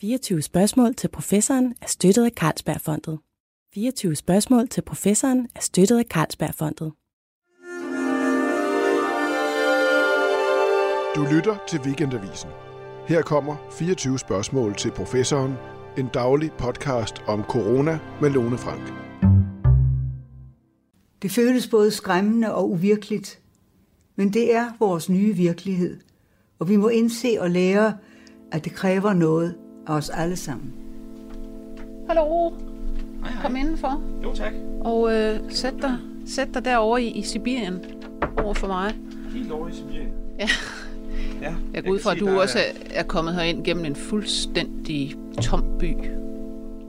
24 spørgsmål til professoren er støttet af Carlsbergfondet. 24 spørgsmål til professoren er støttet af Carlsbergfondet. Du lytter til Weekendavisen. Her kommer 24 spørgsmål til professoren. En daglig podcast om corona med Lone Frank. Det føles både skræmmende og uvirkeligt, men det er vores nye virkelighed, og vi må indse og lære, at det kræver noget os alle sammen. Hallo. Hej, hej. Kom indenfor. Jo, tak. Og øh, sæt, dig, sæt dig derovre i, i Sibirien over for mig. Helt over i Sibirien. Ja. Ja, Jeg går ud fra, at du der også er, er, kommet herind gennem en fuldstændig tom by.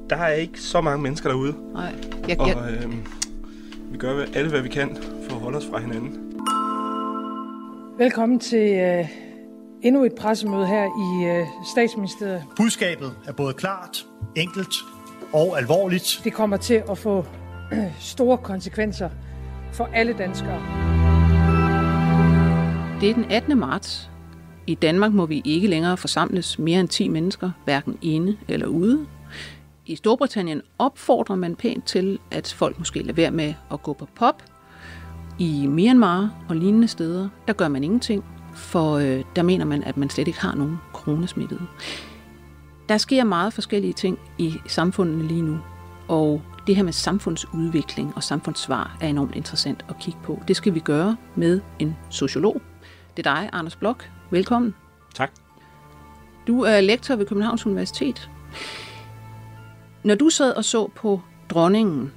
Der er ikke så mange mennesker derude, Nej, jeg, og jeg, øh, vi gør hvad- alle, hvad vi kan for at holde os fra hinanden. Velkommen til øh, endnu et pressemøde her i øh, statsministeriet. Budskabet er både klart, enkelt og alvorligt. Det kommer til at få øh, store konsekvenser for alle danskere. det er den 18. marts. I Danmark må vi ikke længere forsamles mere end 10 mennesker, hverken inde eller ude. I Storbritannien opfordrer man pænt til, at folk måske lader være med at gå på pop. I Myanmar og lignende steder, der gør man ingenting, for øh, der mener man, at man slet ikke har nogen coronasmittede. Der sker meget forskellige ting i samfundene lige nu, og det her med samfundsudvikling og samfundssvar er enormt interessant at kigge på. Det skal vi gøre med en sociolog. Det er dig, Anders Blok. Velkommen. Tak. Du er lektor ved Københavns Universitet. Når du sad og så på dronningen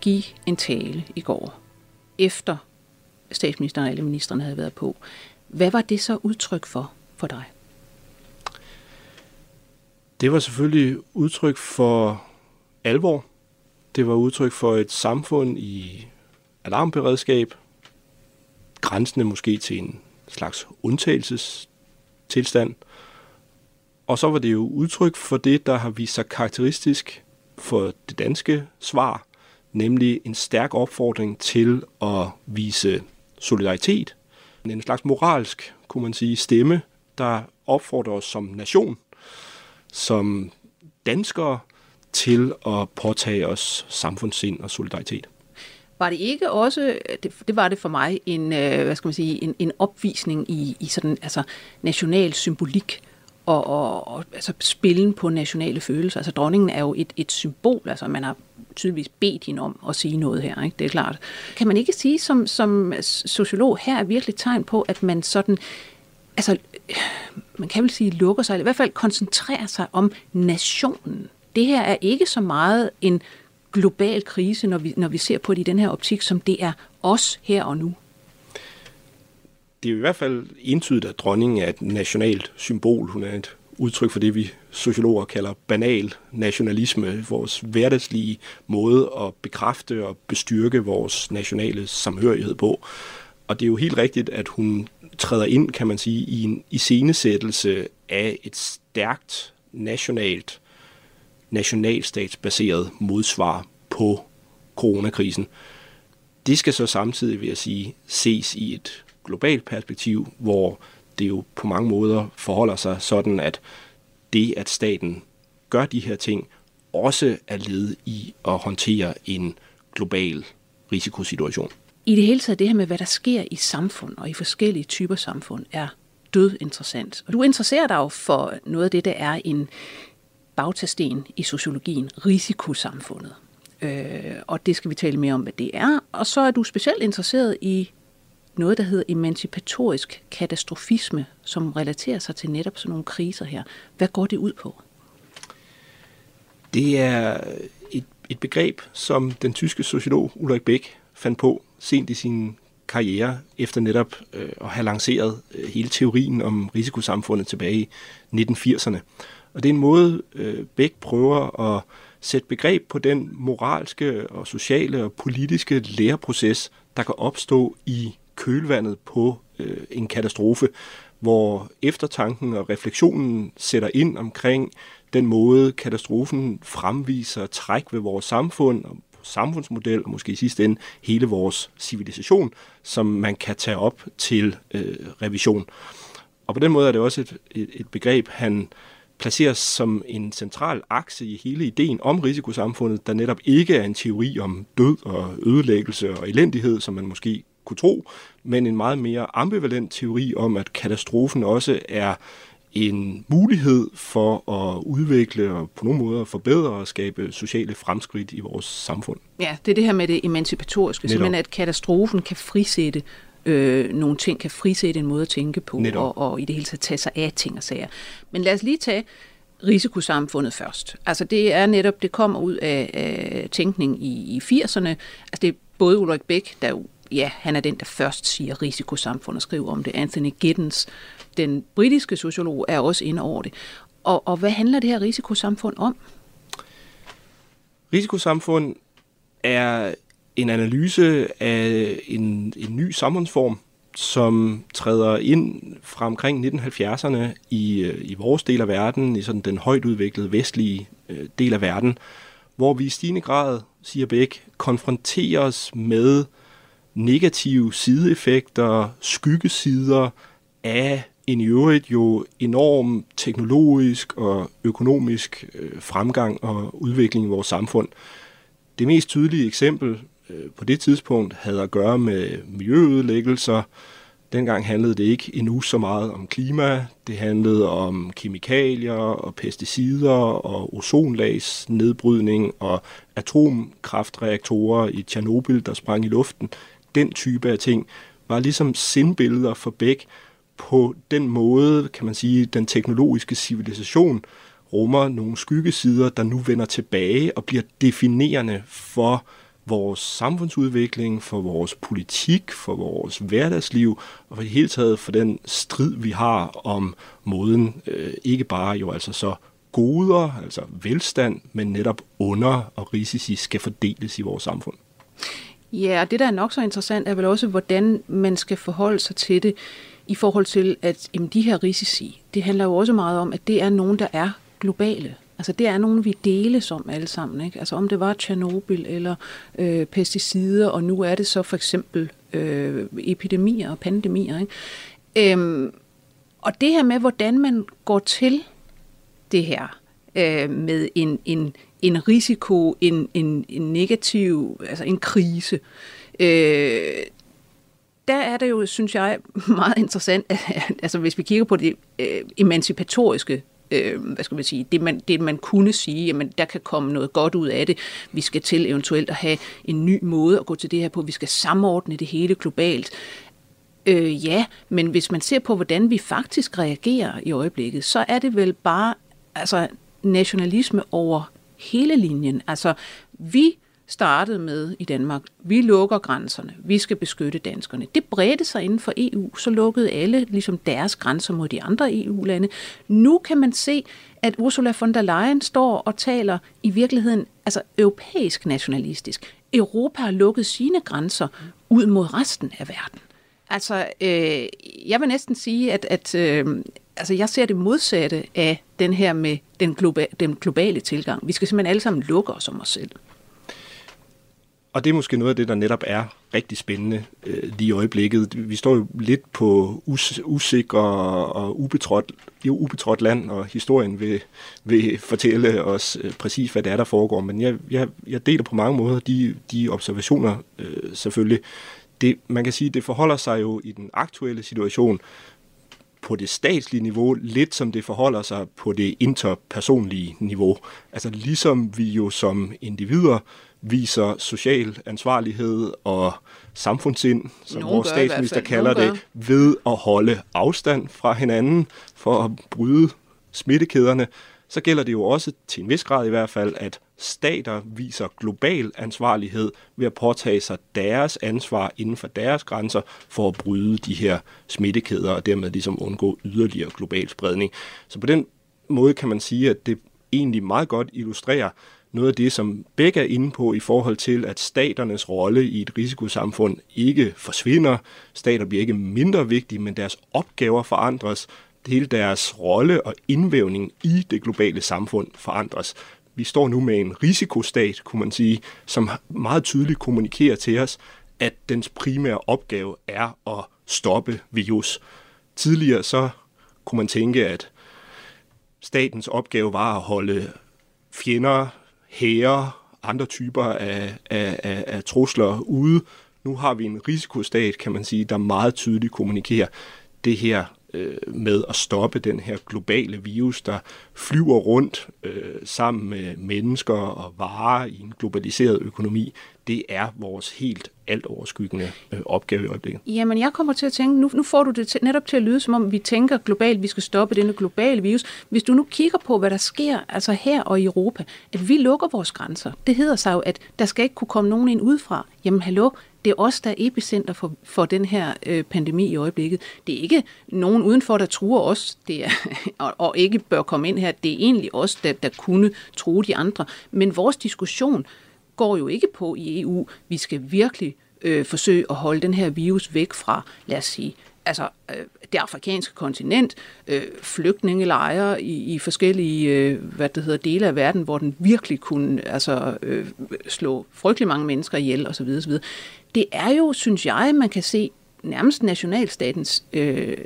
give en tale i går, efter statsministeren og alle ministerne havde været på, hvad var det så udtryk for for dig? Det var selvfølgelig udtryk for alvor. Det var udtryk for et samfund i alarmberedskab, grænsende måske til en slags undtagelsestilstand. Og så var det jo udtryk for det, der har vist sig karakteristisk for det danske svar, nemlig en stærk opfordring til at vise solidaritet. En slags moralsk, kunne man sige, stemme, der opfordrer os som nation, som danskere, til at påtage os samfundssind og solidaritet. Var det ikke også, det, det var det for mig, en, øh, hvad skal man sige, en, en opvisning i, i sådan, altså, national symbolik og, og, og altså, spillen på nationale følelser. Altså dronningen er jo et, et symbol, altså man har tydeligvis bedt hende om at sige noget her, ikke? det er klart. Kan man ikke sige som, som sociolog, her er virkelig tegn på, at man sådan, altså man kan vel sige lukker sig, eller i hvert fald koncentrerer sig om nationen. Det her er ikke så meget en global krise, når vi, når vi ser på det i den her optik, som det er os her og nu. Det er i hvert fald entydigt, at dronningen er et nationalt symbol. Hun er et udtryk for det, vi sociologer kalder banal nationalisme, vores hverdagslige måde at bekræfte og bestyrke vores nationale samhørighed på. Og det er jo helt rigtigt, at hun træder ind, kan man sige, i en iscenesættelse af et stærkt nationalt, nationalstatsbaseret modsvar på coronakrisen. Det skal så samtidig, vil jeg sige, ses i et globalt perspektiv, hvor det jo på mange måder forholder sig sådan, at det, at staten gør de her ting, også er led i at håndtere en global risikosituation. I det hele taget, det her med, hvad der sker i samfund og i forskellige typer samfund, er død interessant. Og du interesserer dig jo for noget af det, der er en bagtasten i sociologien, risikosamfundet. Øh, og det skal vi tale mere om, hvad det er. Og så er du specielt interesseret i noget, der hedder emancipatorisk katastrofisme, som relaterer sig til netop sådan nogle kriser her. Hvad går det ud på? Det er et, et begreb, som den tyske sociolog Ulrich Beck fandt på sent i sin karriere, efter netop øh, at have lanceret øh, hele teorien om risikosamfundet tilbage i 1980'erne. Og det er en måde, øh, Beck prøver at sætte begreb på den moralske og sociale og politiske læreproces, der kan opstå i kølvandet på øh, en katastrofe, hvor eftertanken og refleksionen sætter ind omkring den måde, katastrofen fremviser træk ved vores samfund og samfundsmodel, og måske i sidste ende hele vores civilisation, som man kan tage op til øh, revision. Og på den måde er det også et, et, et begreb, han placeres som en central akse i hele ideen om risikosamfundet, der netop ikke er en teori om død og ødelæggelse og elendighed, som man måske kunne tro, men en meget mere ambivalent teori om, at katastrofen også er en mulighed for at udvikle og på nogle måder forbedre og skabe sociale fremskridt i vores samfund. Ja, det er det her med det emancipatoriske, Netop. simpelthen at katastrofen kan frisætte øh, nogle ting, kan frisætte en måde at tænke på, og, og i det hele taget tage sig af ting og sager. Men lad os lige tage risikosamfundet først. Altså det er netop, det kommer ud af, af tænkning i, i 80'erne. Altså det er både Ulrik Bæk, der ja, han er den, der først siger risikosamfund og skriver om det. Anthony Giddens, den britiske sociolog, er også inde over det. Og, og hvad handler det her risikosamfund om? Risikosamfund er en analyse af en, en ny samfundsform, som træder ind fra omkring 1970'erne i, øh, i vores del af verden, i sådan den højt udviklede vestlige øh, del af verden, hvor vi i stigende grad, siger Bæk, konfronteres med negative sideeffekter, skyggesider af en i øvrigt jo enorm teknologisk og økonomisk øh, fremgang og udvikling i vores samfund. Det mest tydelige eksempel øh, på det tidspunkt havde at gøre med miljøødelæggelser. Dengang handlede det ikke endnu så meget om klima. Det handlede om kemikalier og pesticider og ozonlags nedbrydning og atomkraftreaktorer i Tjernobyl, der sprang i luften. Den type af ting var ligesom sindbilleder for Bæk på den måde, kan man sige, den teknologiske civilisation rummer nogle skyggesider, der nu vender tilbage og bliver definerende for vores samfundsudvikling, for vores politik, for vores hverdagsliv, og for det hele taget for den strid, vi har om måden, øh, ikke bare jo altså så goder, altså velstand, men netop under og risici skal fordeles i vores samfund. Ja, og det der er nok så interessant, er vel også, hvordan man skal forholde sig til det i forhold til, at jamen, de her risici, det handler jo også meget om, at det er nogen, der er globale. Altså det er nogen, vi deles om alle sammen. Ikke? Altså om det var Tjernobyl eller øh, pesticider, og nu er det så for eksempel øh, epidemier og pandemier. Ikke? Øhm, og det her med, hvordan man går til det her øh, med en, en, en risiko, en, en, en negativ, altså en krise, øh, der er det jo, synes jeg, meget interessant, altså hvis vi kigger på det øh, emancipatoriske øh, hvad skal man sige, det man, det man kunne sige, jamen der kan komme noget godt ud af det. Vi skal til eventuelt at have en ny måde at gå til det her på. Vi skal samordne det hele globalt. Øh, ja, men hvis man ser på, hvordan vi faktisk reagerer i øjeblikket, så er det vel bare altså, nationalisme over hele linjen. Altså, vi startede med i Danmark, vi lukker grænserne, vi skal beskytte danskerne. Det bredte sig inden for EU, så lukkede alle ligesom deres grænser mod de andre EU-lande. Nu kan man se, at Ursula von der Leyen står og taler i virkeligheden altså europæisk nationalistisk. Europa har lukket sine grænser ud mod resten af verden. Altså, øh, jeg vil næsten sige, at, at øh, altså, jeg ser det modsatte af den her med den, globa- den globale tilgang. Vi skal simpelthen alle sammen lukke os om os selv. Og det er måske noget af det, der netop er rigtig spændende øh, lige i øjeblikket. Vi står jo lidt på us- usikker og ubetrådt, ubetrådt land, og historien vil, vil fortælle os øh, præcis, hvad det er, der foregår. Men jeg, jeg, jeg deler på mange måder de, de observationer øh, selvfølgelig. Det, man kan sige, det forholder sig jo i den aktuelle situation på det statslige niveau, lidt som det forholder sig på det interpersonlige niveau. Altså ligesom vi jo som individer viser social ansvarlighed og samfundssind, som Nogen vores statsminister kalder det, ved at holde afstand fra hinanden for at bryde smittekæderne, så gælder det jo også til en vis grad i hvert fald, at stater viser global ansvarlighed ved at påtage sig deres ansvar inden for deres grænser for at bryde de her smittekæder og dermed ligesom undgå yderligere global spredning. Så på den måde kan man sige, at det egentlig meget godt illustrerer, noget af det, som begge er inde på i forhold til, at staternes rolle i et risikosamfund ikke forsvinder. Stater bliver ikke mindre vigtige, men deres opgaver forandres. Hele deres rolle og indvævning i det globale samfund forandres. Vi står nu med en risikostat, kunne man sige, som meget tydeligt kommunikerer til os, at dens primære opgave er at stoppe virus. Tidligere så kunne man tænke, at statens opgave var at holde fjender, hære, andre typer af, af, af, af trusler ude. Nu har vi en risikostat, kan man sige, der meget tydeligt kommunikerer, det her øh, med at stoppe den her globale virus, der flyver rundt øh, sammen med mennesker og varer i en globaliseret økonomi, det er vores helt alt overskyggende øh, opgave i øjeblikket. Jamen, jeg kommer til at tænke, nu, nu får du det til, netop til at lyde, som om vi tænker globalt, vi skal stoppe denne globale virus. Hvis du nu kigger på, hvad der sker altså her og i Europa, at vi lukker vores grænser. Det hedder sig jo, at der skal ikke kunne komme nogen ind udefra. Jamen, hallo, det er os, der er epicenter for, for den her øh, pandemi i øjeblikket. Det er ikke nogen udenfor, der truer os, det er, og, og ikke bør komme ind her. Det er egentlig os, der, der kunne true de andre. Men vores diskussion går jo ikke på i EU. Vi skal virkelig øh, forsøge at holde den her virus væk fra, lad os sige, altså øh, det afrikanske kontinent, øh, flygtningelejre i, i forskellige øh, hvad det hedder, dele af verden, hvor den virkelig kunne altså, øh, slå frygtelig mange mennesker ihjel osv. osv. Det er jo, synes jeg, man kan se nærmest nationalstatens øh,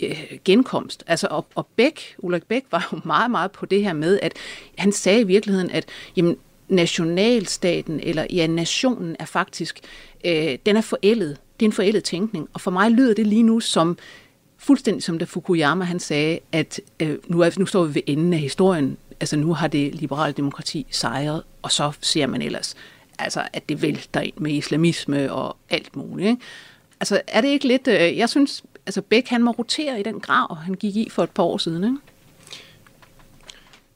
øh genkomst. Altså, og, og Bæk, Ulrik Bæk var jo meget, meget på det her med, at han sagde i virkeligheden, at jamen, nationalstaten, eller ja, nationen er faktisk, øh, den er forældet. Det er en forældet tænkning. Og for mig lyder det lige nu som, fuldstændig som da Fukuyama han sagde, at øh, nu, er, nu står vi ved enden af historien. Altså nu har det liberale demokrati sejret, og så ser man ellers, altså, at det vælter ind med islamisme og alt muligt. Ikke? Altså er det ikke lidt, øh, jeg synes, altså Bæk han må rotere i den grav, han gik i for et par år siden. Ikke?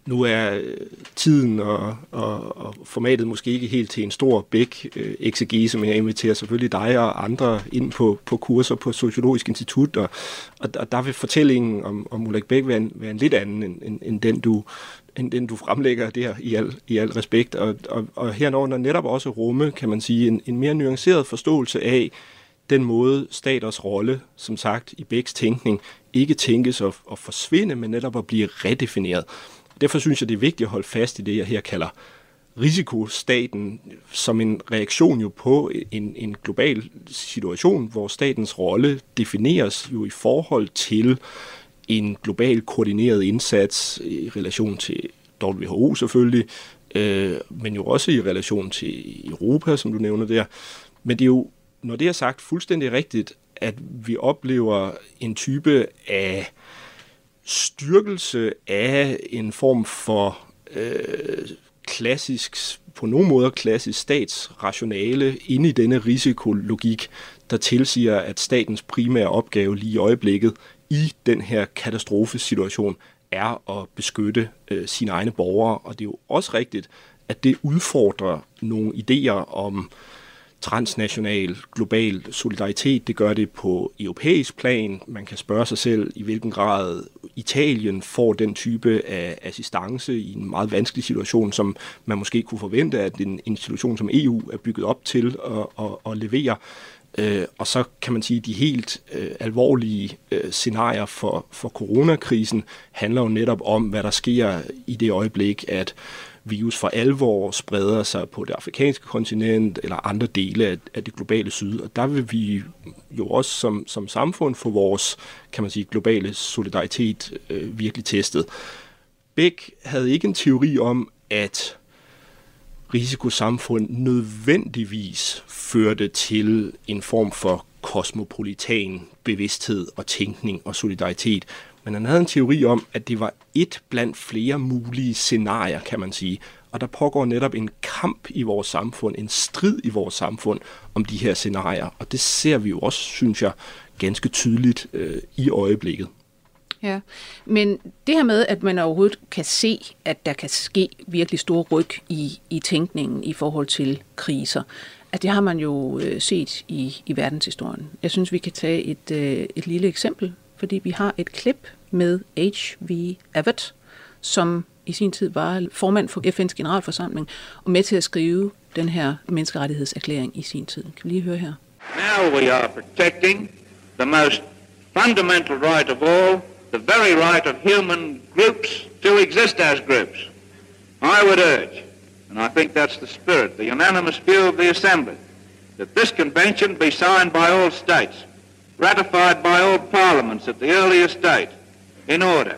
Nu er øh, tiden og, og, og formatet måske ikke helt til en stor bæk øh, exegese, men jeg inviterer selvfølgelig dig og andre ind på, på kurser på Sociologisk Institut, og, og, og der vil fortællingen om, om Ulrik Bæk være en, være en lidt anden end, end, end den, du end den du fremlægger der i al, i al respekt. Og, og, og hernår netop også rumme, kan man sige, en, en mere nuanceret forståelse af den måde staters rolle, som sagt, i Bæks tænkning, ikke tænkes at, at forsvinde, men netop at blive redefineret. Derfor synes jeg, det er vigtigt at holde fast i det, jeg her kalder risikostaten som en reaktion jo på en, en global situation, hvor statens rolle defineres jo i forhold til en global koordineret indsats i relation til WHO selvfølgelig, øh, men jo også i relation til Europa, som du nævner der. Men det er jo, når det er sagt, fuldstændig rigtigt, at vi oplever en type af styrkelse af en form for øh, klassisk, på nogle måder klassisk statsrationale inde i denne risikologik, der tilsiger, at statens primære opgave lige i øjeblikket i den her katastrofesituation er at beskytte øh, sine egne borgere. Og det er jo også rigtigt, at det udfordrer nogle idéer om transnational, global solidaritet. Det gør det på europæisk plan. Man kan spørge sig selv, i hvilken grad Italien får den type af assistance i en meget vanskelig situation, som man måske kunne forvente, at en institution som EU er bygget op til at, at, at levere. Øh, og så kan man sige, at de helt øh, alvorlige øh, scenarier for, for coronakrisen handler jo netop om, hvad der sker i det øjeblik, at virus for alvor spreder sig på det afrikanske kontinent eller andre dele af, af det globale syd. Og der vil vi jo også som, som samfund få vores, kan man sige, globale solidaritet øh, virkelig testet. Bæk havde ikke en teori om, at risikosamfund nødvendigvis førte til en form for kosmopolitan bevidsthed og tænkning og solidaritet, men han havde en teori om, at det var et blandt flere mulige scenarier, kan man sige. Og der pågår netop en kamp i vores samfund, en strid i vores samfund om de her scenarier. Og det ser vi jo også, synes jeg, ganske tydeligt øh, i øjeblikket. Ja, men det her med, at man overhovedet kan se, at der kan ske virkelig store ryg i, i tænkningen i forhold til kriser, at det har man jo øh, set i, i verdenshistorien. Jeg synes, vi kan tage et, øh, et lille eksempel, fordi vi har et klip med H.V. Abbott, som i sin tid var formand for FN's generalforsamling, og med til at skrive den her menneskerettighedserklæring i sin tid. Kan vi lige høre her? Now we are protecting the most fundamental right of all, the very right of human groups to exist as groups. I would urge, and I think that's the spirit, the unanimous view of the Assembly, that this convention be signed by all states, ratified by all parliaments at the earliest date, in order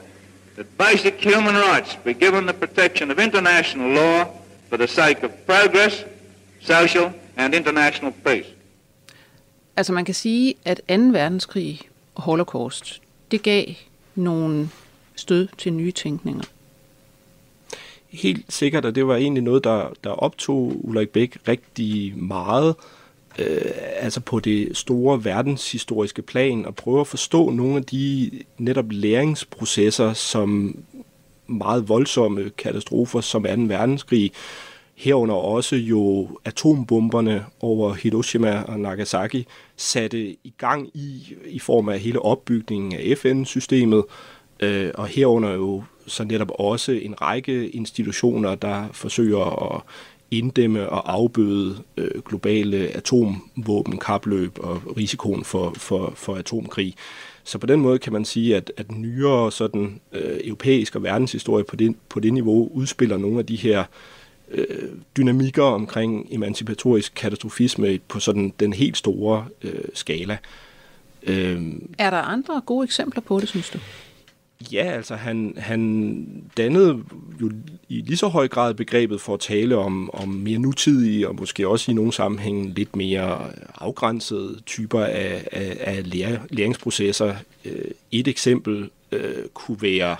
that basic human rights be given the protection of international law for the sake of progress, social and international peace. Altså man kan sige, at 2. verdenskrig og holocaust, det gav nogle stød til nye tænkninger. Helt sikkert, og det var egentlig noget, der, der optog Ulrik Bæk rigtig meget, øh, altså på det store verdenshistoriske plan, og prøve at forstå nogle af de netop læringsprocesser, som meget voldsomme katastrofer som 2. verdenskrig, herunder også jo atombomberne over Hiroshima og Nagasaki, satte i gang i, i form af hele opbygningen af FN-systemet, øh, og herunder jo så netop også en række institutioner, der forsøger at inddæmme og afbøde øh, globale atomvåbenkapløb og risikoen for, for, for atomkrig. Så på den måde kan man sige, at, at nyere sådan, øh, europæisk og verdenshistorie på det, på det niveau udspiller nogle af de her øh, dynamikker omkring emancipatorisk katastrofisme på sådan den helt store øh, skala. Øh, er der andre gode eksempler på det, synes du? Ja, altså han, han dannede jo i lige så høj grad begrebet for at tale om, om mere nutidige og måske også i nogle sammenhænge lidt mere afgrænsede typer af, af, af læringsprocesser. Øh, et eksempel øh, kunne være øh,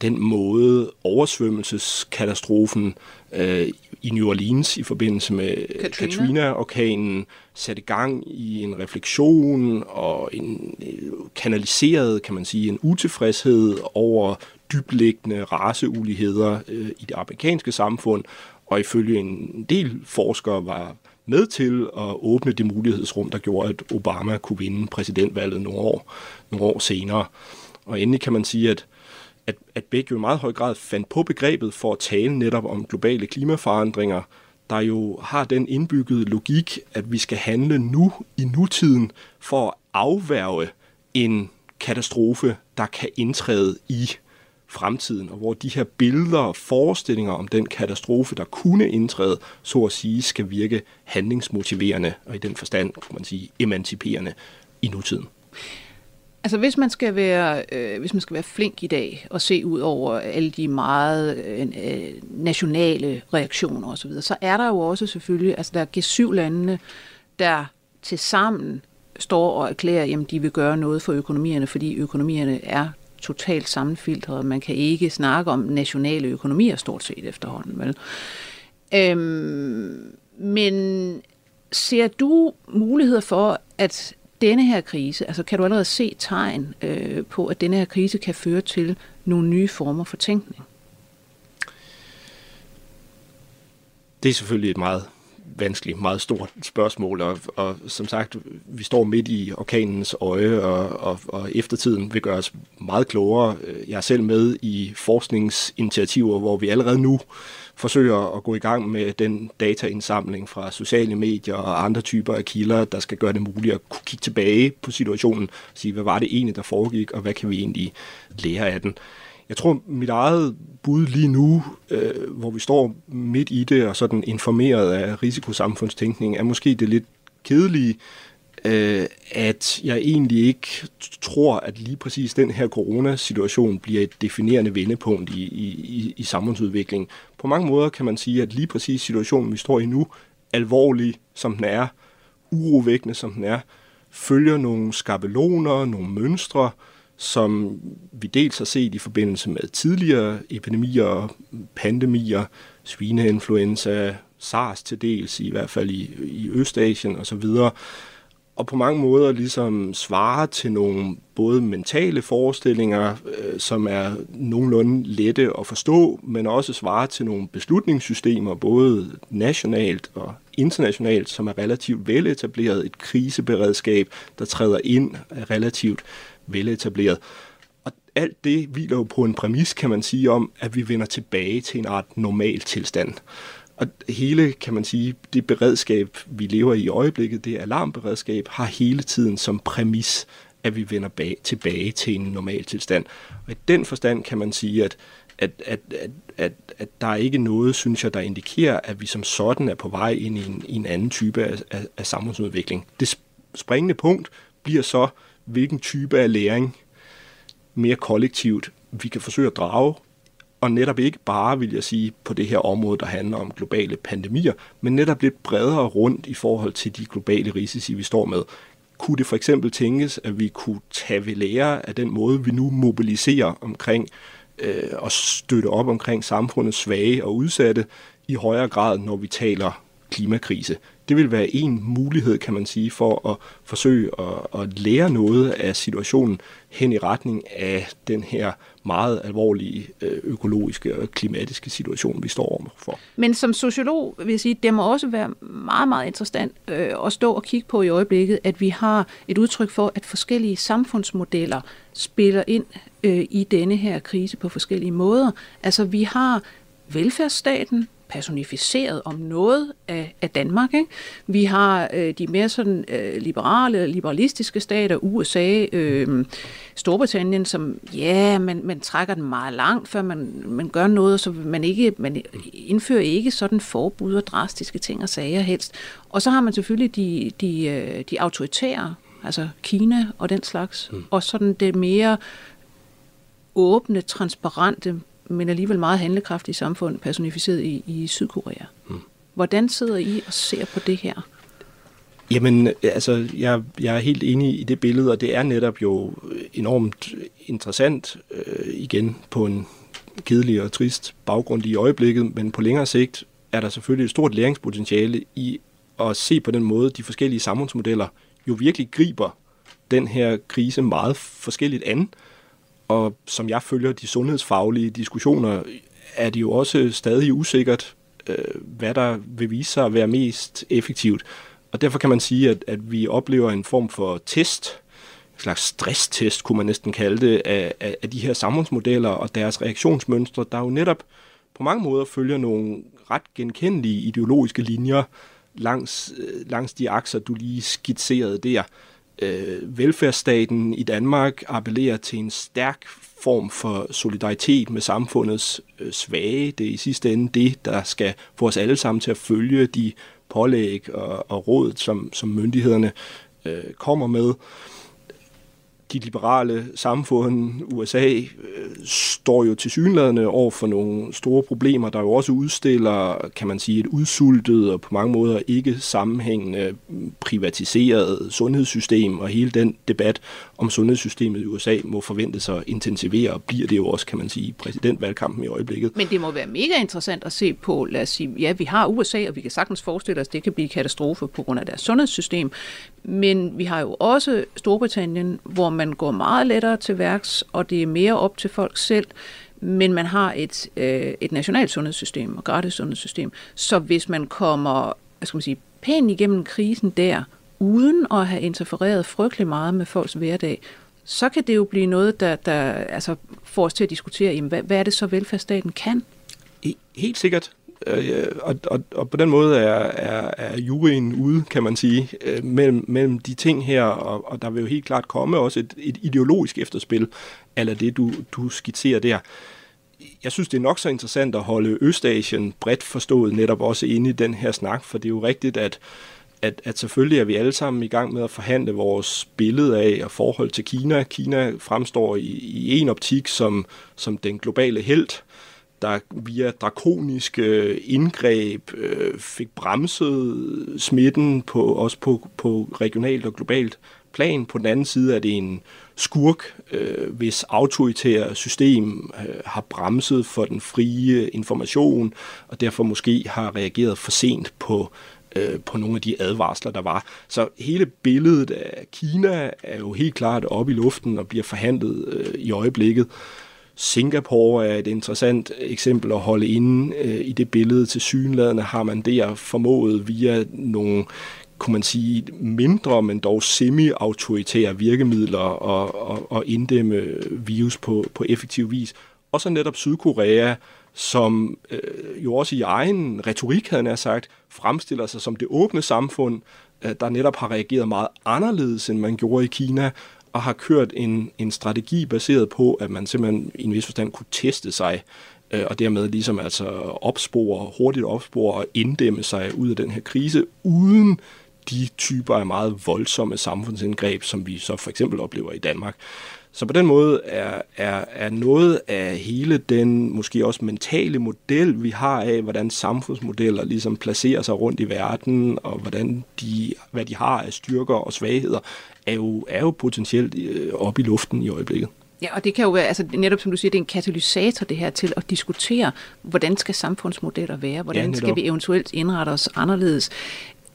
den måde oversvømmelseskatastrofen øh, i New Orleans i forbindelse med Katrina-orkanen Katrina satte gang i en refleksion og en øh, kanaliseret, kan man sige, en utilfredshed over dybliggende raceuligheder øh, i det amerikanske samfund, og ifølge en del forskere var med til at åbne det mulighedsrum, der gjorde, at Obama kunne vinde præsidentvalget nogle år, nogle år senere. Og endelig kan man sige, at at, at Beck jo i meget høj grad fandt på begrebet for at tale netop om globale klimaforandringer, der jo har den indbyggede logik, at vi skal handle nu i nutiden for at afværge en katastrofe, der kan indtræde i fremtiden, og hvor de her billeder og forestillinger om den katastrofe, der kunne indtræde, så at sige, skal virke handlingsmotiverende, og i den forstand, kan man sige, emanciperende i nutiden. Altså hvis man skal være øh, hvis man skal være flink i dag og se ud over alle de meget øh, øh nationale reaktioner osv., så, så er der jo også selvfølgelig altså der er G7-landene, der til sammen står og erklærer, at de vil gøre noget for økonomierne, fordi økonomierne er totalt sammenfiltret. Man kan ikke snakke om nationale økonomier stort set efterhånden. Vel? Øhm, men ser du muligheder for, at denne her krise, altså kan du allerede se tegn øh, på, at denne her krise kan føre til nogle nye former for tænkning? Det er selvfølgelig et meget vanskeligt, meget stort spørgsmål, og, og som sagt, vi står midt i orkanens øje, og, og, og eftertiden vil gøre os meget klogere. Jeg er selv med i forskningsinitiativer, hvor vi allerede nu forsøger at gå i gang med den dataindsamling fra sociale medier og andre typer af kilder, der skal gøre det muligt at kunne kigge tilbage på situationen og sige, hvad var det egentlig, der foregik, og hvad kan vi egentlig lære af den. Jeg tror, mit eget bud lige nu, øh, hvor vi står midt i det og sådan informeret af risikosamfundstænkning, er måske det lidt kedelige, øh, at jeg egentlig ikke tror, at lige præcis den her coronasituation bliver et definerende vendepunkt i, i, i samfundsudviklingen. På mange måder kan man sige, at lige præcis situationen, vi står i nu, alvorlig som den er, urovækkende som den er, følger nogle skabeloner, nogle mønstre, som vi dels har set i forbindelse med tidligere epidemier, pandemier, svineinfluenza, SARS til dels, i hvert fald i, i Østasien osv., og på mange måder ligesom svare til nogle både mentale forestillinger, øh, som er nogenlunde lette at forstå, men også svare til nogle beslutningssystemer, både nationalt og internationalt, som er relativt veletableret. Et kriseberedskab, der træder ind, er relativt veletableret. Og alt det hviler jo på en præmis, kan man sige, om, at vi vender tilbage til en art normal tilstand. Og hele, kan man sige, det beredskab, vi lever i i øjeblikket, det alarmberedskab, har hele tiden som præmis, at vi vender bag, tilbage til en normal tilstand. Og i den forstand kan man sige, at, at, at, at, at, at der er ikke noget, synes jeg, der indikerer, at vi som sådan er på vej ind i en, i en anden type af, af, af samfundsudvikling. Det springende punkt bliver så, hvilken type af læring mere kollektivt vi kan forsøge at drage, og netop ikke bare, vil jeg sige, på det her område, der handler om globale pandemier, men netop lidt bredere rundt i forhold til de globale risici, vi står med. Kunne det for eksempel tænkes, at vi kunne tage ved lære af den måde, vi nu mobiliserer omkring øh, og støtte op omkring samfundets svage og udsatte i højere grad, når vi taler klimakrise. Det vil være en mulighed, kan man sige, for at forsøge at, at lære noget af situationen hen i retning af den her meget alvorlige øh, økologiske og klimatiske situation, vi står overfor. Men som sociolog vil jeg sige, det må også være meget, meget interessant øh, at stå og kigge på i øjeblikket, at vi har et udtryk for, at forskellige samfundsmodeller spiller ind øh, i denne her krise på forskellige måder. Altså vi har velfærdsstaten, personificeret om noget af, af Danmark. Ikke? Vi har øh, de mere sådan øh, liberale, liberalistiske stater, USA, øh, Storbritannien, som ja, man, man trækker den meget langt, før man, man gør noget, så man ikke man indfører ikke sådan forbud og drastiske ting og sager helst. Og så har man selvfølgelig de, de, øh, de autoritære, altså Kina og den slags, mm. og sådan det mere åbne, transparente, men alligevel meget handlekraftige samfund, personificeret i, i Sydkorea. Mm. Hvordan sidder I og ser på det her? Jamen, altså, jeg, jeg er helt enig i det billede, og det er netop jo enormt interessant, øh, igen på en kedelig og trist baggrund i øjeblikket, men på længere sigt er der selvfølgelig et stort læringspotentiale i at se på den måde, de forskellige samfundsmodeller jo virkelig griber den her krise meget forskelligt an. Og som jeg følger de sundhedsfaglige diskussioner, er det jo også stadig usikkert, øh, hvad der vil vise sig at være mest effektivt. Og derfor kan man sige, at, at vi oplever en form for test, en slags stresstest, kunne man næsten kalde det, af, af, af de her samfundsmodeller og deres reaktionsmønstre, der jo netop på mange måder følger nogle ret genkendelige ideologiske linjer langs, øh, langs de akser, du lige skitserede der øh, velfærdsstaten i Danmark appellerer til en stærk form for solidaritet med samfundets øh, svage. Det er i sidste ende det, der skal få os alle sammen til at følge de pålæg og, og råd, som, som myndighederne øh, kommer med. Øh, de liberale samfund, USA, øh, står jo til synlædende over for nogle store problemer, der jo også udstiller, kan man sige, et udsultet og på mange måder ikke sammenhængende privatiseret sundhedssystem, og hele den debat om sundhedssystemet i USA må forvente sig at intensivere, og bliver det jo også, kan man sige, præsidentvalgkampen i øjeblikket. Men det må være mega interessant at se på, lad os sige, ja, vi har USA, og vi kan sagtens forestille os, at det kan blive katastrofe på grund af deres sundhedssystem, men vi har jo også Storbritannien, hvor man går meget lettere til værks, og det er mere op til folk selv, men man har et, øh, et nationalt sundhedssystem og gratis sundhedssystem. Så hvis man kommer hvad skal man sige, pænt igennem krisen der, uden at have interfereret frygtelig meget med folks hverdag, så kan det jo blive noget, der, der altså, får os til at diskutere, jamen, hvad, hvad er det så velfærdsstaten kan? Helt sikkert. Øh, og, og, og på den måde er, er, er juryen ude, kan man sige, øh, mellem, mellem de ting her, og, og der vil jo helt klart komme også et, et ideologisk efterspil, eller det, du, du skitserer der. Jeg synes, det er nok så interessant at holde Østasien bredt forstået netop også inde i den her snak, for det er jo rigtigt, at at, at selvfølgelig er vi alle sammen i gang med at forhandle vores billede af og forhold til Kina. Kina fremstår i, i en optik som, som den globale held, der via drakoniske øh, indgreb øh, fik bremset smitten på, også på, på regionalt og globalt plan. På den anden side er det en skurk, øh, hvis autoritære system øh, har bremset for den frie information, og derfor måske har reageret for sent på øh, på nogle af de advarsler, der var. Så hele billedet af Kina er jo helt klart oppe i luften og bliver forhandlet øh, i øjeblikket. Singapore er et interessant eksempel at holde inde øh, i det billede. Til synlædende har man der formået via nogle kunne man sige, mindre, men dog semi-autoritære virkemidler og, og, og inddæmme virus på, på effektiv vis. Og så netop Sydkorea, som øh, jo også i egen retorik, havde jeg sagt, fremstiller sig som det åbne samfund, øh, der netop har reageret meget anderledes, end man gjorde i Kina, og har kørt en, en strategi baseret på, at man simpelthen i en vis forstand kunne teste sig, øh, og dermed ligesom altså opspore, hurtigt opspore og inddæmme sig ud af den her krise, uden de typer af meget voldsomme samfundsindgreb, som vi så for eksempel oplever i Danmark. Så på den måde er, er, er noget af hele den måske også mentale model, vi har af, hvordan samfundsmodeller ligesom placerer sig rundt i verden, og hvordan de, hvad de har af styrker og svagheder, er jo, er jo potentielt øh, oppe i luften i øjeblikket. Ja, og det kan jo være, altså netop som du siger, det er en katalysator det her til at diskutere, hvordan skal samfundsmodeller være, hvordan ja, skal vi eventuelt indrette os anderledes.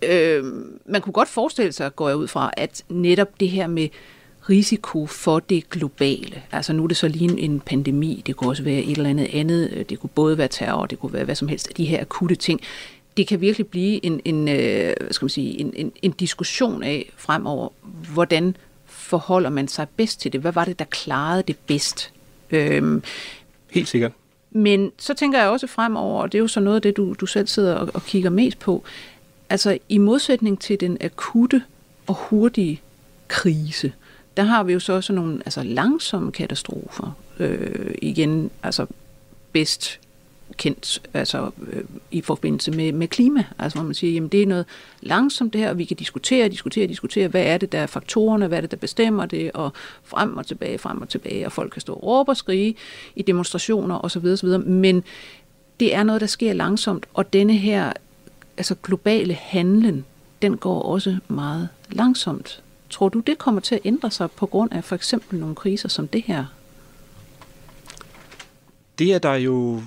Øh, man kunne godt forestille sig, går jeg ud fra, at netop det her med risiko for det globale. Altså nu er det så lige en pandemi, det kunne også være et eller andet andet, det kunne både være terror, det kunne være hvad som helst af de her akutte ting. Det kan virkelig blive en, en, øh, hvad skal man sige, en, en, en diskussion af fremover, hvordan forholder man sig bedst til det? Hvad var det, der klarede det bedst? Øhm, Helt sikkert. Men så tænker jeg også fremover, og det er jo så noget af det, du, du selv sidder og, og kigger mest på, altså i modsætning til den akutte og hurtige krise, der har vi jo så sådan nogle altså langsomme katastrofer. Øh, igen, altså bedst kendt altså, øh, i forbindelse med, med klima. Altså hvor man siger, jamen det er noget langsomt det her, og vi kan diskutere, diskutere, diskutere, hvad er det, der er faktorerne, hvad er det, der bestemmer det, og frem og tilbage, frem og tilbage, og folk kan stå og råbe og skrige i demonstrationer osv. osv. Men det er noget, der sker langsomt, og denne her altså globale handlen, den går også meget langsomt. Tror du, det kommer til at ændre sig på grund af for eksempel nogle kriser som det her? Det er der jo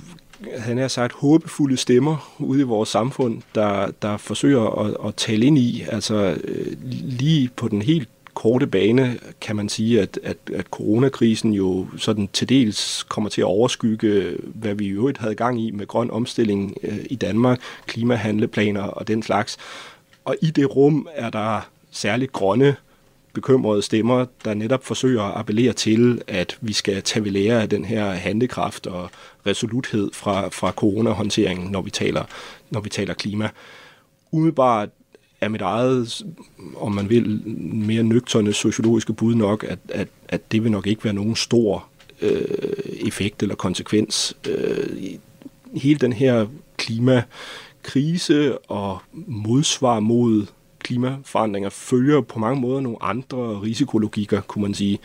han har sagt, håbefulde stemmer ude i vores samfund, der, der forsøger at, at tale ind i. Altså øh, lige på den helt korte bane kan man sige, at, at, at coronakrisen jo sådan til dels kommer til at overskygge, hvad vi i øvrigt havde gang i med grøn omstilling øh, i Danmark, klimahandleplaner og den slags. Og i det rum er der særligt grønne bekymrede stemmer, der netop forsøger at appellere til, at vi skal tage ved lære af den her handekraft og resoluthed fra, fra coronahåndteringen, når vi taler, når vi taler klima. Umiddelbart er mit eget, om man vil, mere nøgterne sociologiske bud nok, at, at, at det vil nok ikke være nogen stor øh, effekt eller konsekvens. Øh, hele den her klimakrise og modsvar mod klimaforandringer følger på mange måder nogle andre risikologikker, kunne man sige,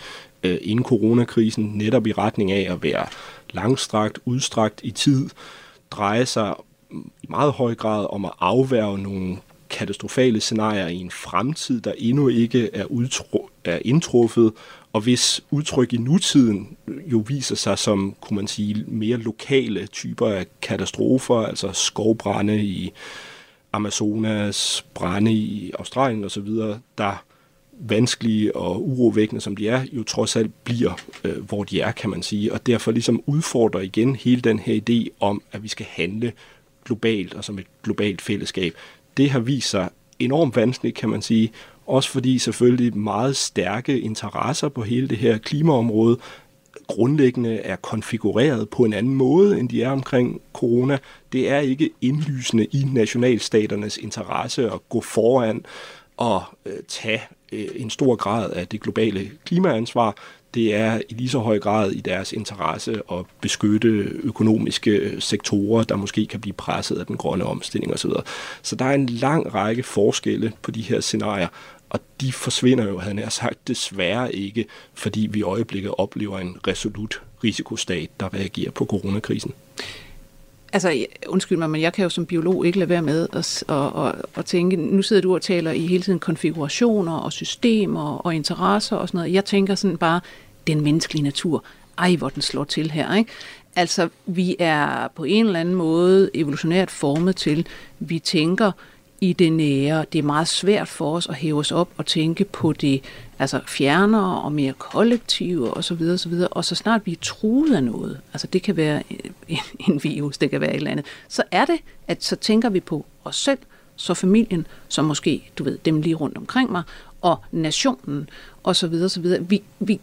øh, inden coronakrisen, netop i retning af at være langstrakt, udstrakt i tid, drejer sig i meget høj grad om at afværge nogle katastrofale scenarier i en fremtid, der endnu ikke er, udtru- er indtruffet, og hvis udtryk i nutiden øh, jo viser sig som, kunne man sige, mere lokale typer af katastrofer, altså skovbrænde i Amazonas, brænde i Australien osv., der vanskelige og urovækkende som de er, jo trods alt bliver, øh, hvor de er, kan man sige. Og derfor ligesom udfordrer igen hele den her idé om, at vi skal handle globalt og som et globalt fællesskab. Det har vist sig enormt vanskeligt, kan man sige. Også fordi selvfølgelig meget stærke interesser på hele det her klimaområde grundlæggende er konfigureret på en anden måde, end de er omkring corona. Det er ikke indlysende i nationalstaternes interesse at gå foran og øh, tage øh, en stor grad af det globale klimaansvar. Det er i lige så høj grad i deres interesse at beskytte økonomiske øh, sektorer, der måske kan blive presset af den grønne omstilling osv. Så der er en lang række forskelle på de her scenarier, og de forsvinder jo, havde jeg sagt, desværre ikke, fordi vi i øjeblikket oplever en resolut risikostat, der reagerer på coronakrisen. Altså, undskyld mig, men jeg kan jo som biolog ikke lade være med at, at, at, at tænke, nu sidder du og taler i hele tiden konfigurationer og systemer og interesser og sådan noget. Jeg tænker sådan bare, den menneskelige natur, ej hvor den slår til her, ikke? Altså, vi er på en eller anden måde evolutionært formet til, vi tænker i det nære. Det er meget svært for os at hæve os op og tænke på det altså fjernere og mere kollektive osv. Og, så videre, og så snart vi er truet af noget, altså det kan være en virus, det kan være et eller andet, så er det, at så tænker vi på os selv, så familien, så måske, du ved, dem lige rundt omkring mig, og nationen, og så videre, så videre. Vi, vi,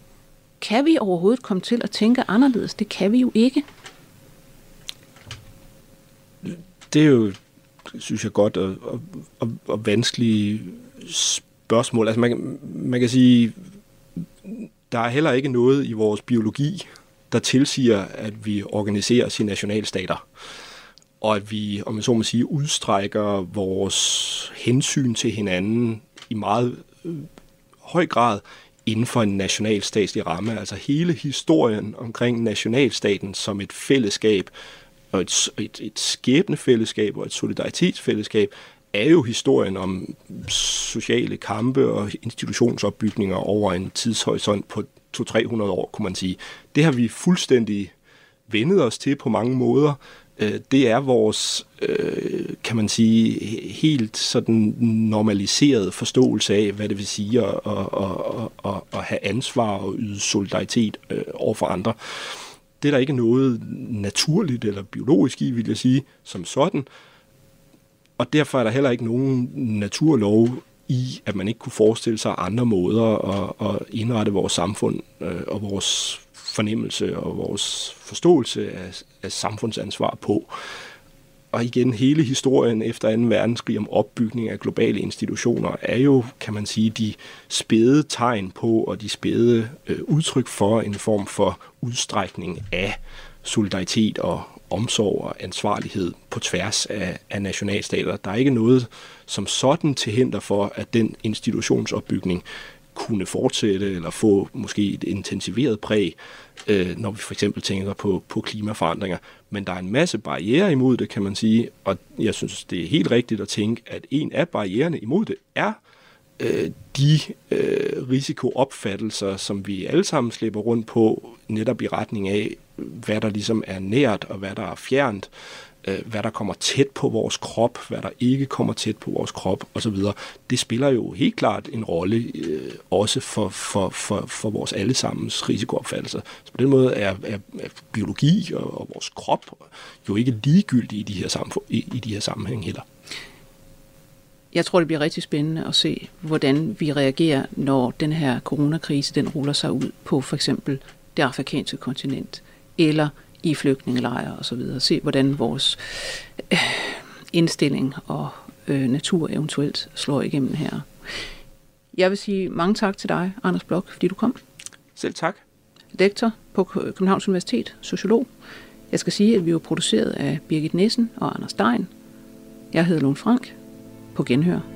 kan vi overhovedet komme til at tænke anderledes? Det kan vi jo ikke. Det er jo synes jeg godt, og, og, og, og vanskelige spørgsmål. Altså man, man kan sige, der er heller ikke noget i vores biologi, der tilsiger, at vi organiserer os i nationalstater. Og at vi, om man så må sige, udstrækker vores hensyn til hinanden i meget øh, høj grad inden for en nationalstatslig ramme. Altså hele historien omkring nationalstaten som et fællesskab, og et, et, et skæbnefællesskab og et solidaritetsfællesskab, er jo historien om sociale kampe og institutionsopbygninger over en tidshorisont på 200-300 år, kunne man sige. Det har vi fuldstændig vendet os til på mange måder. Øh, det er vores, øh, kan man sige, helt sådan normaliseret forståelse af, hvad det vil sige at, at, at, at, at have ansvar og yde solidaritet øh, over for andre. Det er der ikke noget naturligt eller biologisk i, vil jeg sige, som sådan. Og derfor er der heller ikke nogen naturlov i, at man ikke kunne forestille sig andre måder at, at indrette vores samfund øh, og vores fornemmelse og vores forståelse af, af samfundsansvar på. Og igen, hele historien efter 2. verdenskrig om opbygning af globale institutioner er jo, kan man sige, de spæde tegn på og de spæde øh, udtryk for en form for udstrækning af solidaritet og omsorg og ansvarlighed på tværs af, af nationalstater. Der er ikke noget som sådan til hinder for, at den institutionsopbygning kunne fortsætte eller få måske et intensiveret præg, øh, når vi for eksempel tænker på, på klimaforandringer. Men der er en masse barriere imod det, kan man sige, og jeg synes, det er helt rigtigt at tænke, at en af barriererne imod det er øh, de øh, risikoopfattelser, som vi alle sammen slipper rundt på, netop i retning af, hvad der ligesom er nært og hvad der er fjernt øh, Øh, hvad der kommer tæt på vores krop, hvad der ikke kommer tæt på vores krop osv., det spiller jo helt klart en rolle øh, også for, for, for, for vores allesammens risikoopfattelser. Så på den måde er, er, er biologi og, og vores krop jo ikke ligegyldige i de her, samfund, i, i de her sammenhæng heller. Jeg tror, det bliver rigtig spændende at se, hvordan vi reagerer, når den her coronakrise den ruller sig ud på for eksempel det afrikanske kontinent, eller i flygtningelejre osv. Se, hvordan vores øh, indstilling og øh, natur eventuelt slår igennem her. Jeg vil sige mange tak til dig, Anders Blok, fordi du kom. Selv tak. Lektor på Københavns Universitet, sociolog. Jeg skal sige, at vi var produceret af Birgit Nissen og Anders Stein. Jeg hedder Lone Frank. På genhør.